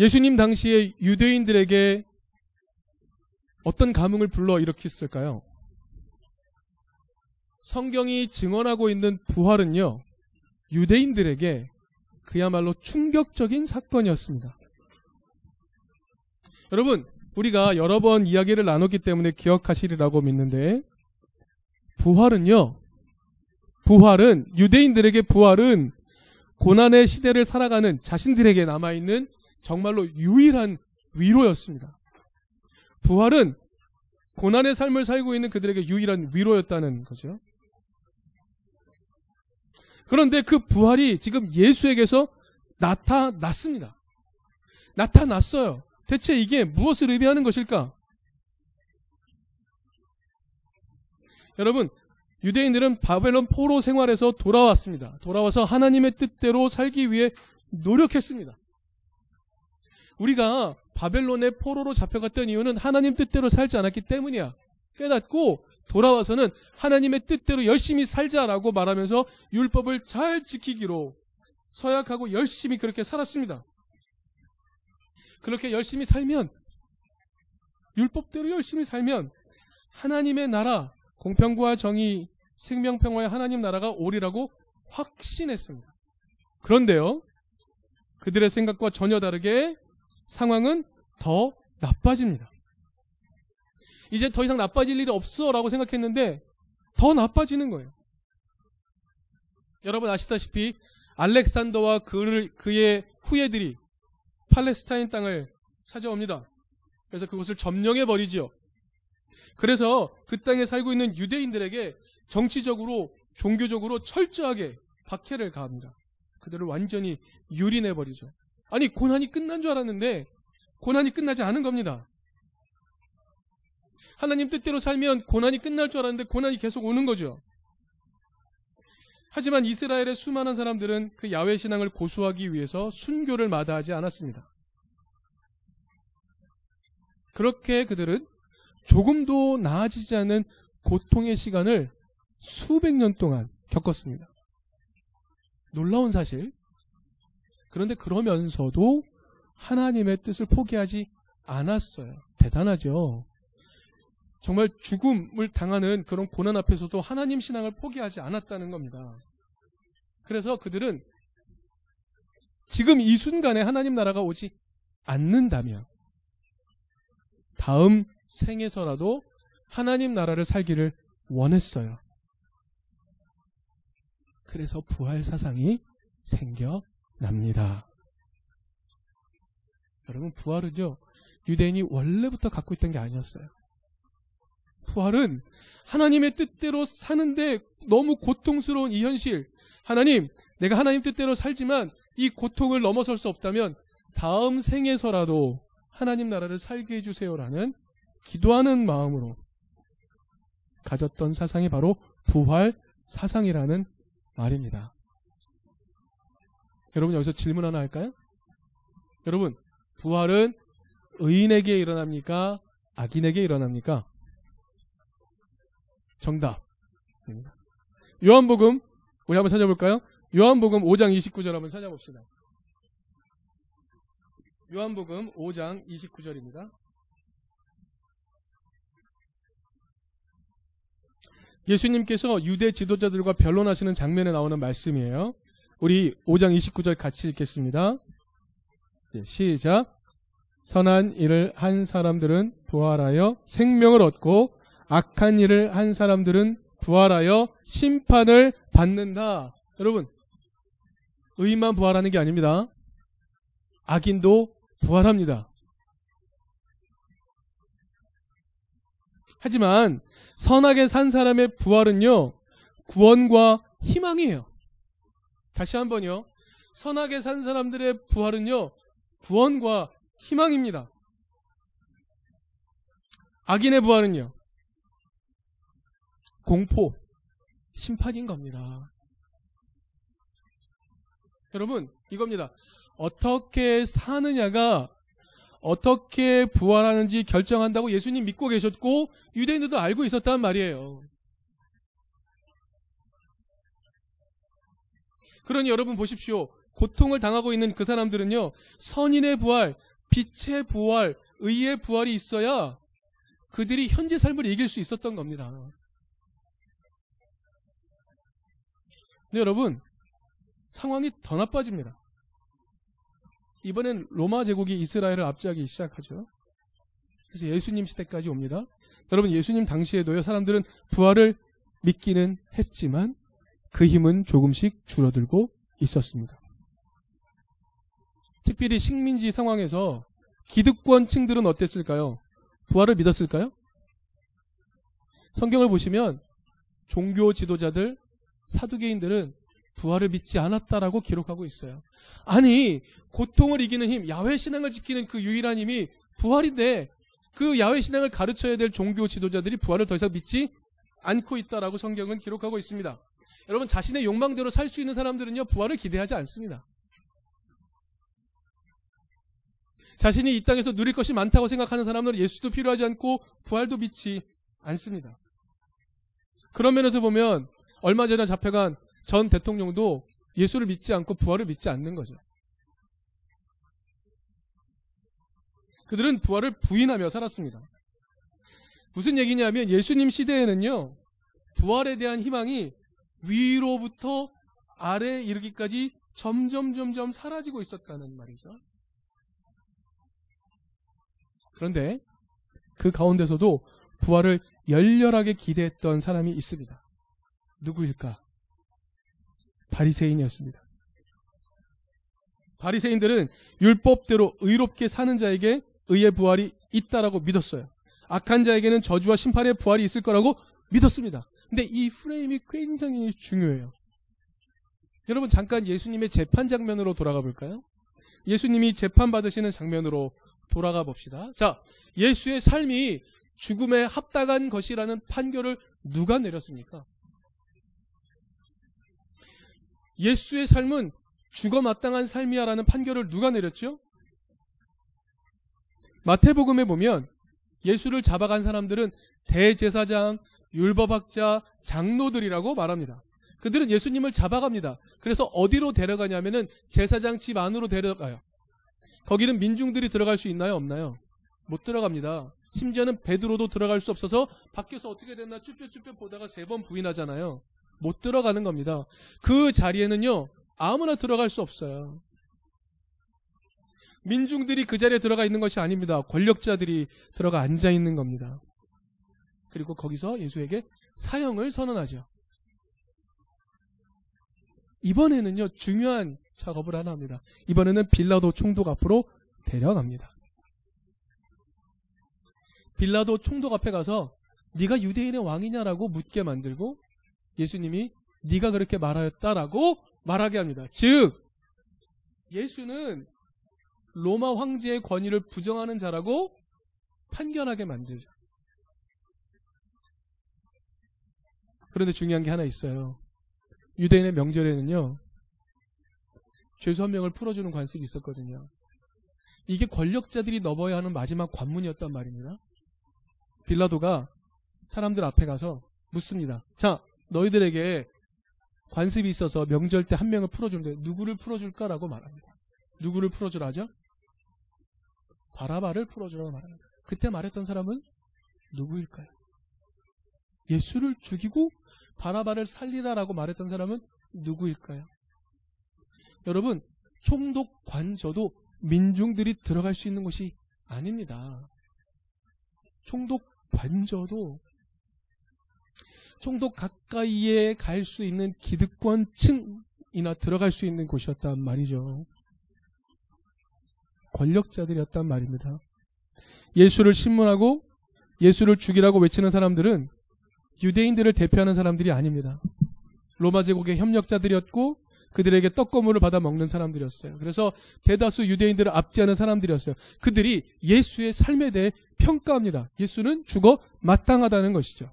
예수님 당시에 유대인들에게 어떤 감흥을 불러 일으켰을까요? 성경이 증언하고 있는 부활은요, 유대인들에게 그야말로 충격적인 사건이었습니다. 여러분, 우리가 여러 번 이야기를 나눴기 때문에 기억하시리라고 믿는데, 부활은요, 부활은, 유대인들에게 부활은 고난의 시대를 살아가는 자신들에게 남아있는 정말로 유일한 위로였습니다. 부활은 고난의 삶을 살고 있는 그들에게 유일한 위로였다는 거죠. 그런데 그 부활이 지금 예수에게서 나타났습니다. 나타났어요. 대체 이게 무엇을 의미하는 것일까? 여러분, 유대인들은 바벨론 포로 생활에서 돌아왔습니다. 돌아와서 하나님의 뜻대로 살기 위해 노력했습니다. 우리가 바벨론의 포로로 잡혀갔던 이유는 하나님 뜻대로 살지 않았기 때문이야. 깨닫고 돌아와서는 하나님의 뜻대로 열심히 살자라고 말하면서 율법을 잘 지키기로 서약하고 열심히 그렇게 살았습니다. 그렇게 열심히 살면 율법대로 열심히 살면 하나님의 나라 공평과 정의 생명 평화의 하나님 나라가 오리라고 확신했습니다. 그런데요. 그들의 생각과 전혀 다르게 상황은 더 나빠집니다. 이제 더 이상 나빠질 일이 없어 라고 생각했는데 더 나빠지는 거예요. 여러분 아시다시피 알렉산더와 그를, 그의 후예들이 팔레스타인 땅을 찾아옵니다. 그래서 그곳을 점령해 버리지요. 그래서 그 땅에 살고 있는 유대인들에게 정치적으로 종교적으로 철저하게 박해를 가합니다. 그들을 완전히 유린해 버리죠. 아니 고난이 끝난 줄 알았는데 고난이 끝나지 않은 겁니다. 하나님 뜻대로 살면 고난이 끝날 줄 알았는데 고난이 계속 오는 거죠. 하지만 이스라엘의 수많은 사람들은 그 야외 신앙을 고수하기 위해서 순교를 마다하지 않았습니다. 그렇게 그들은 조금도 나아지지 않는 고통의 시간을 수백 년 동안 겪었습니다. 놀라운 사실. 그런데 그러면서도 하나님의 뜻을 포기하지 않았어요. 대단하죠. 정말 죽음을 당하는 그런 고난 앞에서도 하나님 신앙을 포기하지 않았다는 겁니다. 그래서 그들은 지금 이 순간에 하나님 나라가 오지 않는다면 다음 생에서라도 하나님 나라를 살기를 원했어요. 그래서 부활 사상이 생겨 납니다. 여러분, 부활은요, 유대인이 원래부터 갖고 있던 게 아니었어요. 부활은 하나님의 뜻대로 사는데 너무 고통스러운 이 현실. 하나님, 내가 하나님 뜻대로 살지만 이 고통을 넘어설 수 없다면 다음 생에서라도 하나님 나라를 살게 해주세요라는 기도하는 마음으로 가졌던 사상이 바로 부활 사상이라는 말입니다. 여러분 여기서 질문 하나 할까요? 여러분, 부활은 의인에게 일어납니까? 악인에게 일어납니까? 정답. 요한복음 우리 한번 찾아볼까요? 요한복음 5장 29절 한번 찾아봅시다. 요한복음 5장 29절입니다. 예수님께서 유대 지도자들과 변론하시는 장면에 나오는 말씀이에요. 우리 5장 29절 같이 읽겠습니다. 네, 시작. 선한 일을 한 사람들은 부활하여 생명을 얻고 악한 일을 한 사람들은 부활하여 심판을 받는다. 여러분, 의인만 부활하는 게 아닙니다. 악인도 부활합니다. 하지만 선하게 산 사람의 부활은요, 구원과 희망이에요. 다시 한번요. 선하게 산 사람들의 부활은요, 구원과 희망입니다. 악인의 부활은요, 공포, 심판인 겁니다. 여러분, 이겁니다. 어떻게 사느냐가 어떻게 부활하는지 결정한다고 예수님 믿고 계셨고 유대인들도 알고 있었단 말이에요. 그러니 여러분 보십시오. 고통을 당하고 있는 그 사람들은요, 선인의 부활, 빛의 부활, 의의 부활이 있어야 그들이 현재 삶을 이길 수 있었던 겁니다. 근데 여러분, 상황이 더 나빠집니다. 이번엔 로마 제국이 이스라엘을 압제하기 시작하죠. 그래서 예수님 시대까지 옵니다. 여러분, 예수님 당시에도요, 사람들은 부활을 믿기는 했지만 그 힘은 조금씩 줄어들고 있었습니다. 특별히 식민지 상황에서 기득권층들은 어땠을까요? 부활을 믿었을까요? 성경을 보시면 종교 지도자들, 사두개인들은 부활을 믿지 않았다라고 기록하고 있어요. 아니, 고통을 이기는 힘, 야훼 신앙을 지키는 그 유일한 힘이 부활인데 그 야훼 신앙을 가르쳐야 될 종교 지도자들이 부활을 더 이상 믿지 않고 있다라고 성경은 기록하고 있습니다. 여러분 자신의 욕망대로 살 수 있는 사람들은요 부활을 기대하지 않습니다. 자신이 이 땅에서 누릴 것이 많다고 생각하는 사람들은 예수도 필요하지 않고 부활도 믿지 않습니다. 그런 면에서 보면 얼마 전에 잡혀간 전 대통령도 예수를 믿지 않고 부활을 믿지 않는 거죠. 그들은 부활을 부인하며 살았습니다. 무슨 얘기냐면 예수님 시대에는요, 부활에 대한 희망이 위로부터 아래에 이르기까지 점점 점점 사라지고 있었다는 말이죠. 그런데 그 가운데서도 부활을 열렬하게 기대했던 사람이 있습니다. 누구일까? 바리새인이었습니다. 바리새인들은 율법대로 의롭게 사는 자에게 의의 부활이 있다라고 믿었어요. 악한 자에게는 저주와 심판의 부활이 있을 거라고 믿었습니다. 근데 이 프레임이 굉장히 중요해요. 여러분 잠깐 예수님의 재판 장면으로 돌아가 볼까요? 예수님이 재판 받으시는 장면으로 돌아가 봅시다. 자, 예수의 삶이 죽음에 합당한 것이라는 판결을 누가 내렸습니까? 예수의 삶은 죽어 마땅한 삶이야라는 판결을 누가 내렸죠? 마태복음에 보면 예수를 잡아간 사람들은 대제사장, 율법학자, 장로들이라고 말합니다. 그들은 예수님을 잡아갑니다. 그래서 어디로 데려가냐면은 제사장 집 안으로 데려가요. 거기는 민중들이 들어갈 수 있나요? 없나요? 못 들어갑니다. 심지어는 베드로도 들어갈 수 없어서 밖에서 어떻게 됐나 쭈뼛쭈뼛 보다가 세 번 부인하잖아요. 못 들어가는 겁니다. 그 자리에는요, 아무나 들어갈 수 없어요. 민중들이 그 자리에 들어가 있는 것이 아닙니다. 권력자들이 들어가 앉아 있는 겁니다. 그리고 거기서 예수에게 사형을 선언하죠. 이번에는요, 중요한 작업을 하나 합니다. 이번에는 빌라도 총독 앞으로 데려갑니다. 빌라도 총독 앞에 가서 네가 유대인의 왕이냐라고 묻게 만들고 예수님이 네가 그렇게 말하였다라고 말하게 합니다. 즉 예수는 로마 황제의 권위를 부정하는 자라고 판결하게 만들죠. 그런데 중요한 게 하나 있어요. 유대인의 명절에는요, 죄수 한 명을 풀어주는 관습이 있었거든요. 이게 권력자들이 넘어야 하는 마지막 관문이었단 말입니다. 빌라도가 사람들 앞에 가서 묻습니다. 자, 너희들에게 관습이 있어서 명절 때 한 명을 풀어주는데 누구를 풀어줄까라고 말합니다. 누구를 풀어주라죠? 바라바를 풀어주라고 말합니다. 그때 말했던 사람은 누구일까요? 예수를 죽이고 바라바를 살리라라고 말했던 사람은 누구일까요? 여러분, 총독 관저도 민중들이 들어갈 수 있는 곳이 아닙니다. 총독 관저도 총독 가까이에 갈 수 있는 기득권층이나 들어갈 수 있는 곳이었단 말이죠. 권력자들이었단 말입니다. 예수를 신문하고 예수를 죽이라고 외치는 사람들은 유대인들을 대표하는 사람들이 아닙니다. 로마 제국의 협력자들이었고 그들에게 떡고물을 받아 먹는 사람들이었어요. 그래서 대다수 유대인들을 압제하는 사람들이었어요. 그들이 예수의 삶에 대해 평가합니다. 예수는 죽어 마땅하다는 것이죠.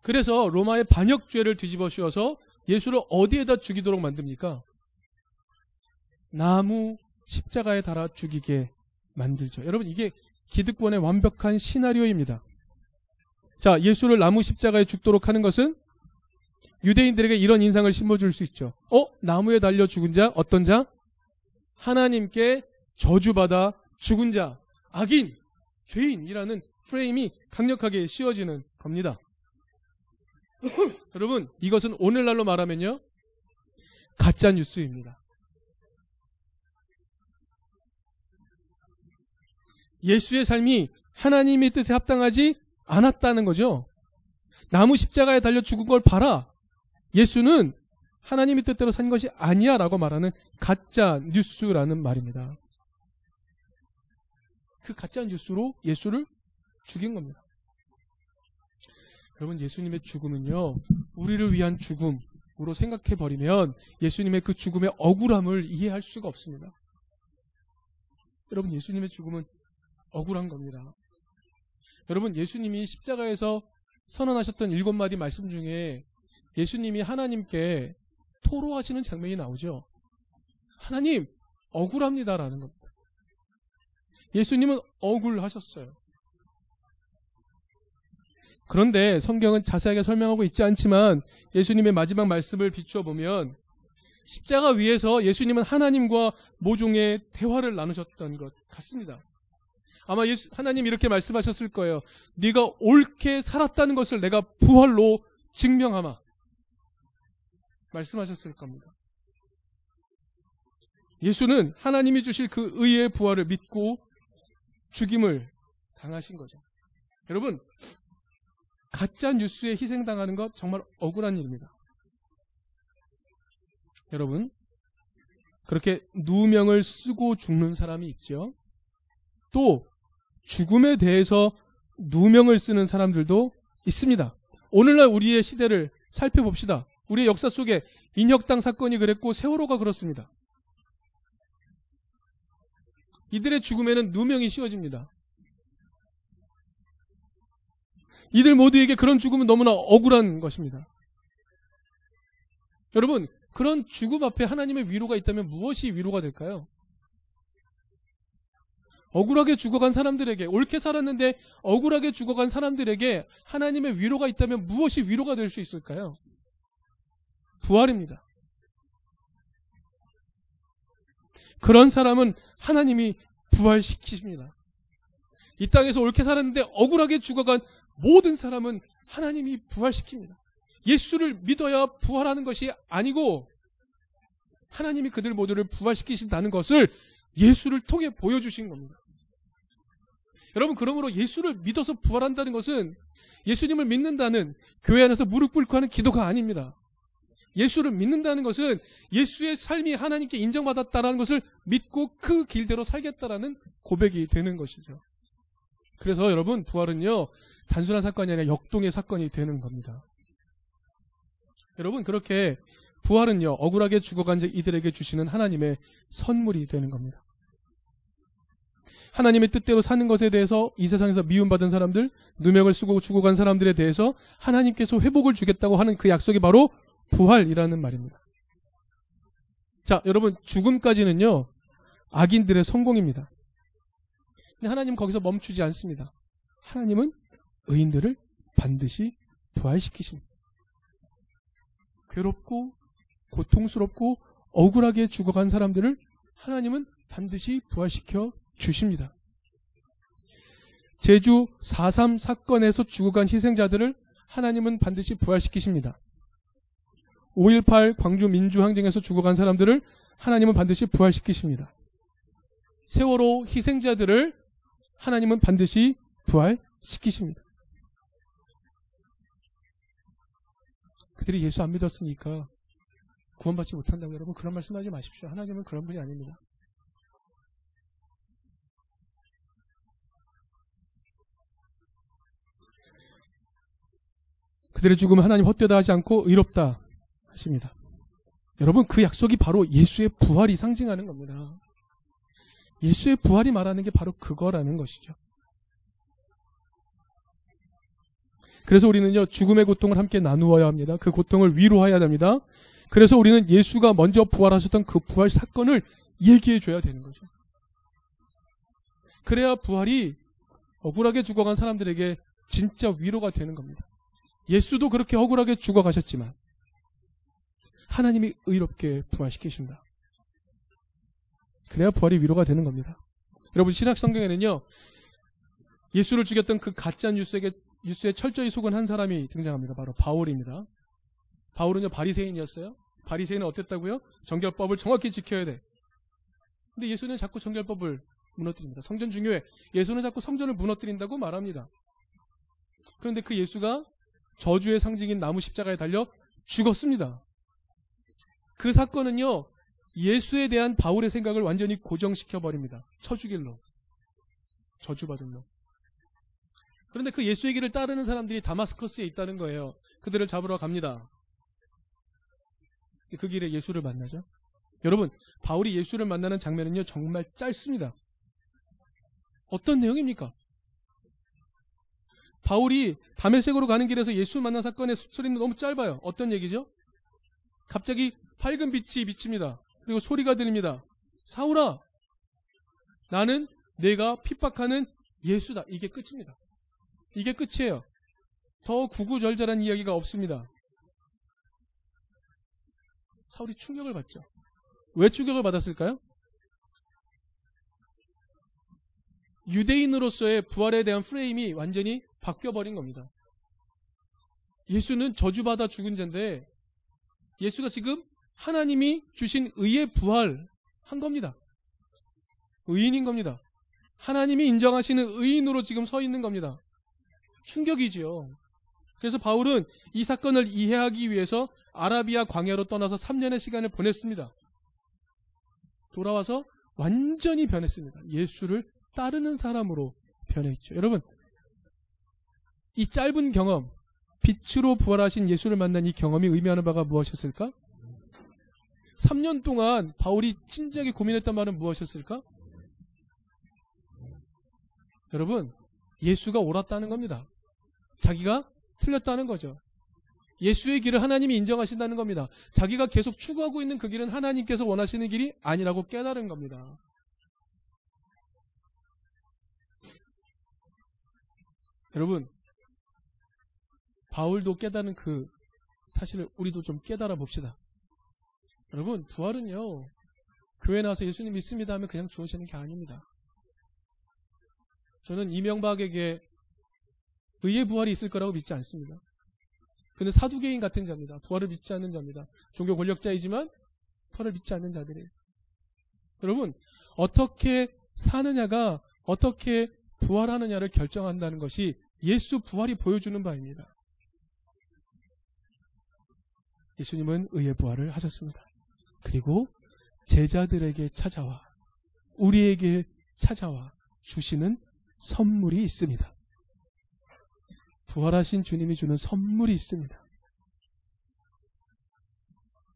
그래서 로마의 반역죄를 뒤집어 씌워서 예수를 어디에다 죽이도록 만듭니까? 나무 십자가에 달아 죽이게 만들죠. 여러분 이게 기득권의 완벽한 시나리오입니다. 자, 예수를 나무 십자가에 죽도록 하는 것은 유대인들에게 이런 인상을 심어줄 수 있죠. 어? 나무에 달려 죽은 자, 어떤 자? 하나님께 저주받아 죽은 자, 악인, 죄인이라는 프레임이 강력하게 씌워지는 겁니다. 여러분, 이것은 오늘날로 말하면요. 가짜 뉴스입니다. 예수의 삶이 하나님의 뜻에 합당하지 않았다는 거죠. 나무 십자가에 달려 죽은 걸 봐라. 예수는 하나님의 뜻대로 산 것이 아니야 라고 말하는 가짜 뉴스라는 말입니다. 그 가짜 뉴스로 예수를 죽인 겁니다. 여러분, 예수님의 죽음은요, 우리를 위한 죽음으로 생각해 버리면 예수님의 그 죽음의 억울함을 이해할 수가 없습니다. 여러분, 예수님의 죽음은 억울한 겁니다. 여러분, 예수님이 십자가에서 선언하셨던 일곱 마디 말씀 중에 예수님이 하나님께 토로하시는 장면이 나오죠. 하나님, 억울합니다라는 겁니다. 예수님은 억울하셨어요. 그런데 성경은 자세하게 설명하고 있지 않지만 예수님의 마지막 말씀을 비추어 보면 십자가 위에서 예수님은 하나님과 모종의 대화를 나누셨던 것 같습니다. 아마 예수, 하나님 이렇게 말씀하셨을 거예요. 네가 옳게 살았다는 것을 내가 부활로 증명하마. 말씀하셨을 겁니다. 예수는 하나님이 주실 그 의의 부활을 믿고 죽임을 당하신 거죠. 여러분, 가짜 뉴스에 희생당하는 것 정말 억울한 일입니다. 여러분, 그렇게 누명을 쓰고 죽는 사람이 있죠. 또 죽음에 대해서 누명을 쓰는 사람들도 있습니다. 오늘날 우리의 시대를 살펴봅시다. 우리의 역사 속에 인혁당 사건이 그랬고 세월호가 그렇습니다. 이들의 죽음에는 누명이 씌워집니다. 이들 모두에게 그런 죽음은 너무나 억울한 것입니다. 여러분, 그런 죽음 앞에 하나님의 위로가 있다면 무엇이 위로가 될까요? 억울하게 죽어간 사람들에게, 옳게 살았는데 억울하게 죽어간 사람들에게 하나님의 위로가 있다면 무엇이 위로가 될 수 있을까요? 부활입니다. 그런 사람은 하나님이 부활시키십니다. 이 땅에서 옳게 살았는데 억울하게 죽어간 모든 사람은 하나님이 부활시킵니다. 예수를 믿어야 부활하는 것이 아니고 하나님이 그들 모두를 부활시키신다는 것을 예수를 통해 보여주신 겁니다. 여러분, 그러므로 예수를 믿어서 부활한다는 것은 예수님을 믿는다는 교회 안에서 무릎 꿇고 하는 기도가 아닙니다. 예수를 믿는다는 것은 예수의 삶이 하나님께 인정받았다는 것을 믿고 그 길대로 살겠다라는 고백이 되는 것이죠. 그래서 여러분, 부활은요, 단순한 사건이 아니라 역동의 사건이 되는 겁니다. 여러분, 그렇게 부활은요, 억울하게 죽어간 이들에게 주시는 하나님의 선물이 되는 겁니다. 하나님의 뜻대로 사는 것에 대해서 이 세상에서 미움받은 사람들, 누명을 쓰고 죽어간 사람들에 대해서 하나님께서 회복을 주겠다고 하는 그 약속이 바로 부활이라는 말입니다. 자, 여러분, 죽음까지는요, 악인들의 성공입니다. 근데 하나님 거기서 멈추지 않습니다. 하나님은 의인들을 반드시 부활시키십니다. 괴롭고 고통스럽고 억울하게 죽어간 사람들을 하나님은 반드시 부활시켜 주십니다. 제주 4.3 사건에서 죽어간 희생자들을 하나님은 반드시 부활시키십니다. 5.18 광주 민주항쟁에서 죽어간 사람들을 하나님은 반드시 부활시키십니다. 세월호 희생자들을 하나님은 반드시 부활시키십니다. 그들이 예수 안 믿었으니까 구원받지 못한다고 여러분 그런 말씀하지 마십시오. 하나님은 그런 분이 아닙니다. 그들의 죽음을 하나님 헛되다 하지 않고 의롭다 하십니다. 여러분 그 약속이 바로 예수의 부활이 상징하는 겁니다. 예수의 부활이 말하는 게 바로 그거라는 것이죠. 그래서 우리는요, 죽음의 고통을 함께 나누어야 합니다. 그 고통을 위로해야 됩니다. 그래서 우리는 예수가 먼저 부활하셨던 그 부활 사건을 얘기해 줘야 되는 거죠. 그래야 부활이 억울하게 죽어간 사람들에게 진짜 위로가 되는 겁니다. 예수도 그렇게 억울하게 죽어가셨지만 하나님이 의롭게 부활시키신다. 그래야 부활이 위로가 되는 겁니다. 여러분 신약 성경에는요. 예수를 죽였던 그 가짜 뉴스에게 뉴스에 철저히 속은 한 사람이 등장합니다. 바로 바울입니다. 바울은요 바리새인이었어요. 바리새인은 어땠다고요? 정결법을 정확히 지켜야 돼. 근데 예수는 자꾸 정결법을 무너뜨립니다. 성전 중요해. 예수는 자꾸 성전을 무너뜨린다고 말합니다. 그런데 그 예수가 저주의 상징인 나무 십자가에 달려 죽었습니다. 그 사건은요, 예수에 대한 바울의 생각을 완전히 고정시켜 버립니다. 쳐죽일로. 저주받은 놈. 그런데 그 예수의 길을 따르는 사람들이 다마스커스에 있다는 거예요. 그들을 잡으러 갑니다. 그 길에 예수를 만나죠. 여러분, 바울이 예수를 만나는 장면은요, 정말 짧습니다. 어떤 내용입니까? 바울이 담에색으로 가는 길에서 예수 만난 사건의 소리는 너무 짧아요. 어떤 얘기죠? 갑자기 밝은 빛이 비칩니다. 그리고 소리가 들립니다. 사울아, 나는 내가 핍박하는 예수다. 이게 끝입니다. 이게 끝이에요. 더 구구절절한 이야기가 없습니다. 사울이 충격을 받죠. 왜 충격을 받았을까요? 유대인으로서의 부활에 대한 프레임이 완전히 바뀌어버린 겁니다. 예수는 저주받아 죽은 자인데 예수가 지금 하나님이 주신 의의 부활 한 겁니다. 의인인 겁니다. 하나님이 인정하시는 의인으로 지금 서 있는 겁니다. 충격이지요. 그래서 바울은 이 사건을 이해하기 위해서 아라비아 광야로 떠나서 3년의 시간을 보냈습니다. 돌아와서 완전히 변했습니다. 예수를 따르는 사람으로 변했죠. 여러분, 이 짧은 경험, 빛으로 부활하신 예수를 만난 이 경험이 의미하는 바가 무엇이었을까? 3년 동안 바울이 진지하게 고민했던 말은 무엇이었을까? 여러분, 예수가 옳았다는 겁니다. 자기가 틀렸다는 거죠. 예수의 길을 하나님이 인정하신다는 겁니다. 자기가 계속 추구하고 있는 그 길은 하나님께서 원하시는 길이 아니라고 깨달은 겁니다. 여러분, 바울도 깨달은 그 사실을 우리도 좀 깨달아 봅시다. 여러분, 부활은요, 교회 나와서 예수님 믿습니다 하면 그냥 주어지는 게 아닙니다. 저는 이명박에게 의의 부활이 있을 거라고 믿지 않습니다. 그는 사두개인 같은 자입니다. 부활을 믿지 않는 자입니다. 종교 권력자이지만 부활을 믿지 않는 자들이에요. 여러분, 어떻게 사느냐가 어떻게 부활하느냐를 결정한다는 것이 예수 부활이 보여주는 바입니다. 예수님은 의의 부활을 하셨습니다. 그리고 제자들에게 찾아와 우리에게 찾아와 주시는 선물이 있습니다. 부활하신 주님이 주는 선물이 있습니다.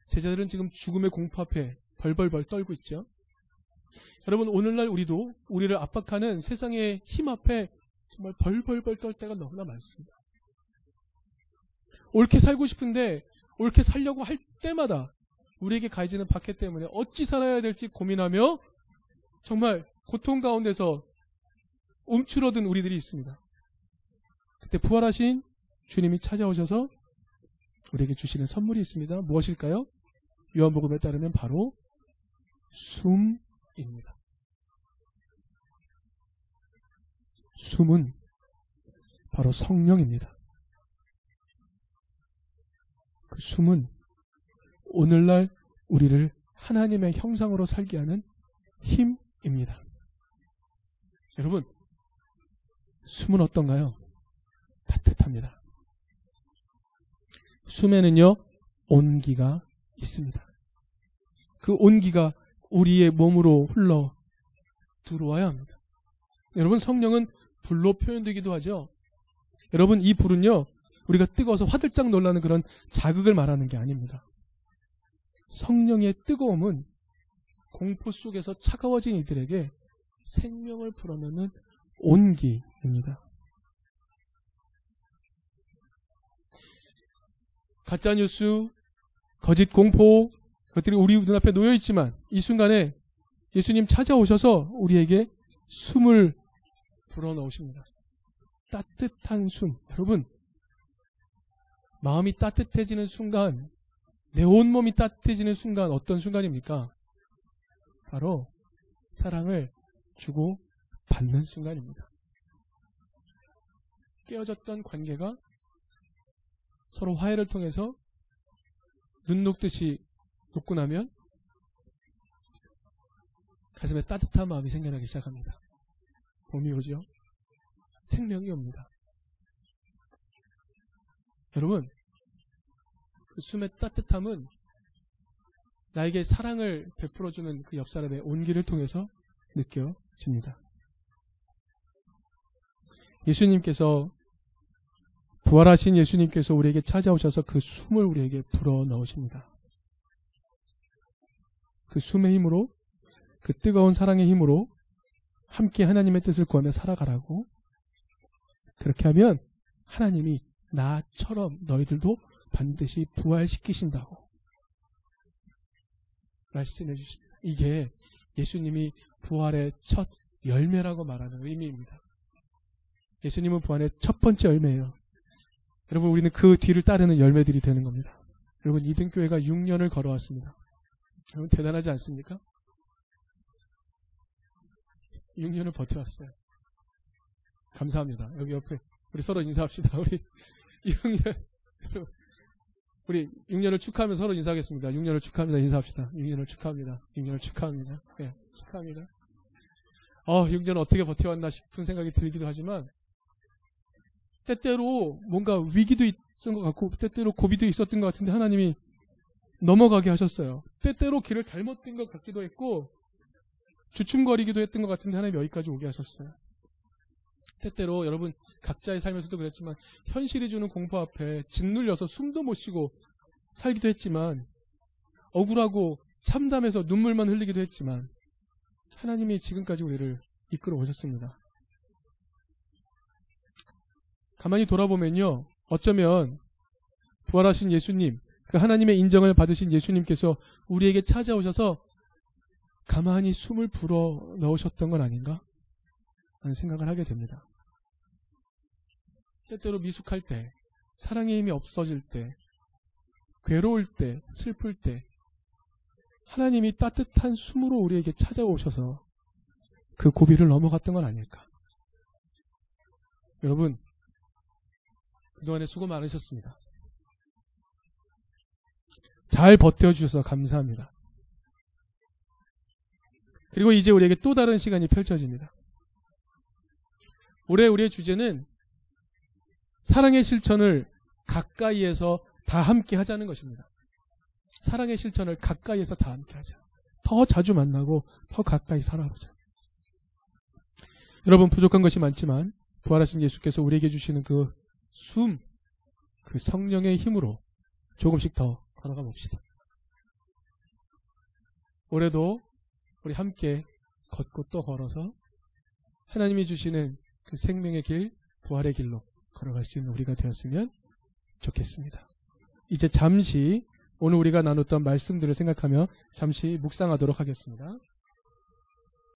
제자들은 지금 죽음의 공포 앞에 벌벌벌 떨고 있죠. 여러분 오늘날 우리도 우리를 압박하는 세상의 힘 앞에 정말 벌벌벌 떨 때가 너무나 많습니다. 옳게 살고 싶은데 옳게 살려고 할 때마다 우리에게 가해지는 박해 때문에 어찌 살아야 될지 고민하며 정말 고통 가운데서 움츠러든 우리들이 있습니다. 그때 부활하신 주님이 찾아오셔서 우리에게 주시는 선물이 있습니다. 무엇일까요? 요한복음에 따르면 바로 숨입니다. 숨은 바로 성령입니다. 그 숨은 오늘날 우리를 하나님의 형상으로 살게 하는 힘입니다. 여러분, 숨은 어떤가요? 따뜻합니다. 숨에는요, 온기가 있습니다. 그 온기가 우리의 몸으로 흘러 들어와야 합니다. 여러분, 성령은 불로 표현되기도 하죠. 여러분, 이 불은요, 우리가 뜨거워서 화들짝 놀라는 그런 자극을 말하는 게 아닙니다. 성령의 뜨거움은 공포 속에서 차가워진 이들에게 생명을 불어넣는 온기입니다. 가짜뉴스, 거짓 공포, 그것들이 우리 눈앞에 놓여 있지만 이 순간에 예수님 찾아오셔서 우리에게 숨을 불어넣으십니다. 따뜻한 숨. 여러분, 마음이 따뜻해지는 순간, 내 온몸이 따뜻해지는 순간 어떤 순간입니까? 바로 사랑을 주고 받는 순간입니다. 깨어졌던 관계가 서로 화해를 통해서 눈 녹듯이 녹고 나면 가슴에 따뜻한 마음이 생겨나기 시작합니다. 봄이 오죠? 생명이 옵니다. 여러분, 그 숨의 따뜻함은 나에게 사랑을 베풀어주는 그 옆 사람의 온기를 통해서 느껴집니다. 예수님께서 부활하신 예수님께서 우리에게 찾아오셔서 그 숨을 우리에게 불어 넣으십니다. 그 숨의 힘으로 그 뜨거운 사랑의 힘으로 함께 하나님의 뜻을 구하며 살아가라고 그렇게 하면 하나님이 나처럼 너희들도 반드시 부활시키신다고 말씀해 주십니다. 이게 예수님이 부활의 첫 열매라고 말하는 의미입니다. 예수님은 부활의 첫 번째 열매예요. 여러분 우리는 그 뒤를 따르는 열매들이 되는 겁니다. 여러분 이등교회가 6년을 걸어왔습니다. 여러분 대단하지 않습니까? 6년을 버텨왔어요. 감사합니다. 여기 옆에 우리 서로 인사합시다. 우리 6년 우리 6년을 축하하며 서로 인사하겠습니다. 6년을 축하합니다. 인사합시다. 6년을 축하합니다. 6년을 축하합니다. 예, 축하합니다. 어, 6년 어떻게 버텨왔나 싶은 생각이 들기도 하지만 때때로 뭔가 위기도 있었던 것 같고 때때로 고비도 있었던 것 같은데 하나님이 넘어가게 하셨어요. 때때로 길을 잘못 뛴 것 같기도 했고 주춤거리기도 했던 것 같은데 하나님 여기까지 오게 하셨어요. 때때로 여러분 각자의 삶에서도 그랬지만 현실이 주는 공포 앞에 짓눌려서 숨도 못 쉬고 살기도 했지만 억울하고 참담해서 눈물만 흘리기도 했지만 하나님이 지금까지 우리를 이끌어 오셨습니다. 가만히 돌아보면요. 어쩌면 부활하신 예수님, 그 하나님의 인정을 받으신 예수님께서 우리에게 찾아오셔서 가만히 숨을 불어 넣으셨던 건 아닌가? 하는 생각을 하게 됩니다. 때때로 미숙할 때, 사랑의 힘이 없어질 때, 괴로울 때, 슬플 때, 하나님이 따뜻한 숨으로 우리에게 찾아오셔서 그 고비를 넘어갔던 건 아닐까? 여러분, 그동안에 수고 많으셨습니다. 잘 버텨주셔서 감사합니다. 그리고 이제 우리에게 또 다른 시간이 펼쳐집니다. 올해 우리의 주제는 사랑의 실천을 가까이에서 다 함께 하자는 것입니다. 사랑의 실천을 가까이에서 다 함께 하자. 더 자주 만나고 더 가까이 살아보자. 여러분 부족한 것이 많지만 부활하신 예수께서 우리에게 주시는 그 숨, 그 성령의 힘으로 조금씩 더 걸어가 봅시다. 올해도 우리 함께 걷고 또 걸어서 하나님이 주시는 그 생명의 길, 부활의 길로 걸어갈 수 있는 우리가 되었으면 좋겠습니다. 이제 잠시 오늘 우리가 나눴던 말씀들을 생각하며 잠시 묵상하도록 하겠습니다.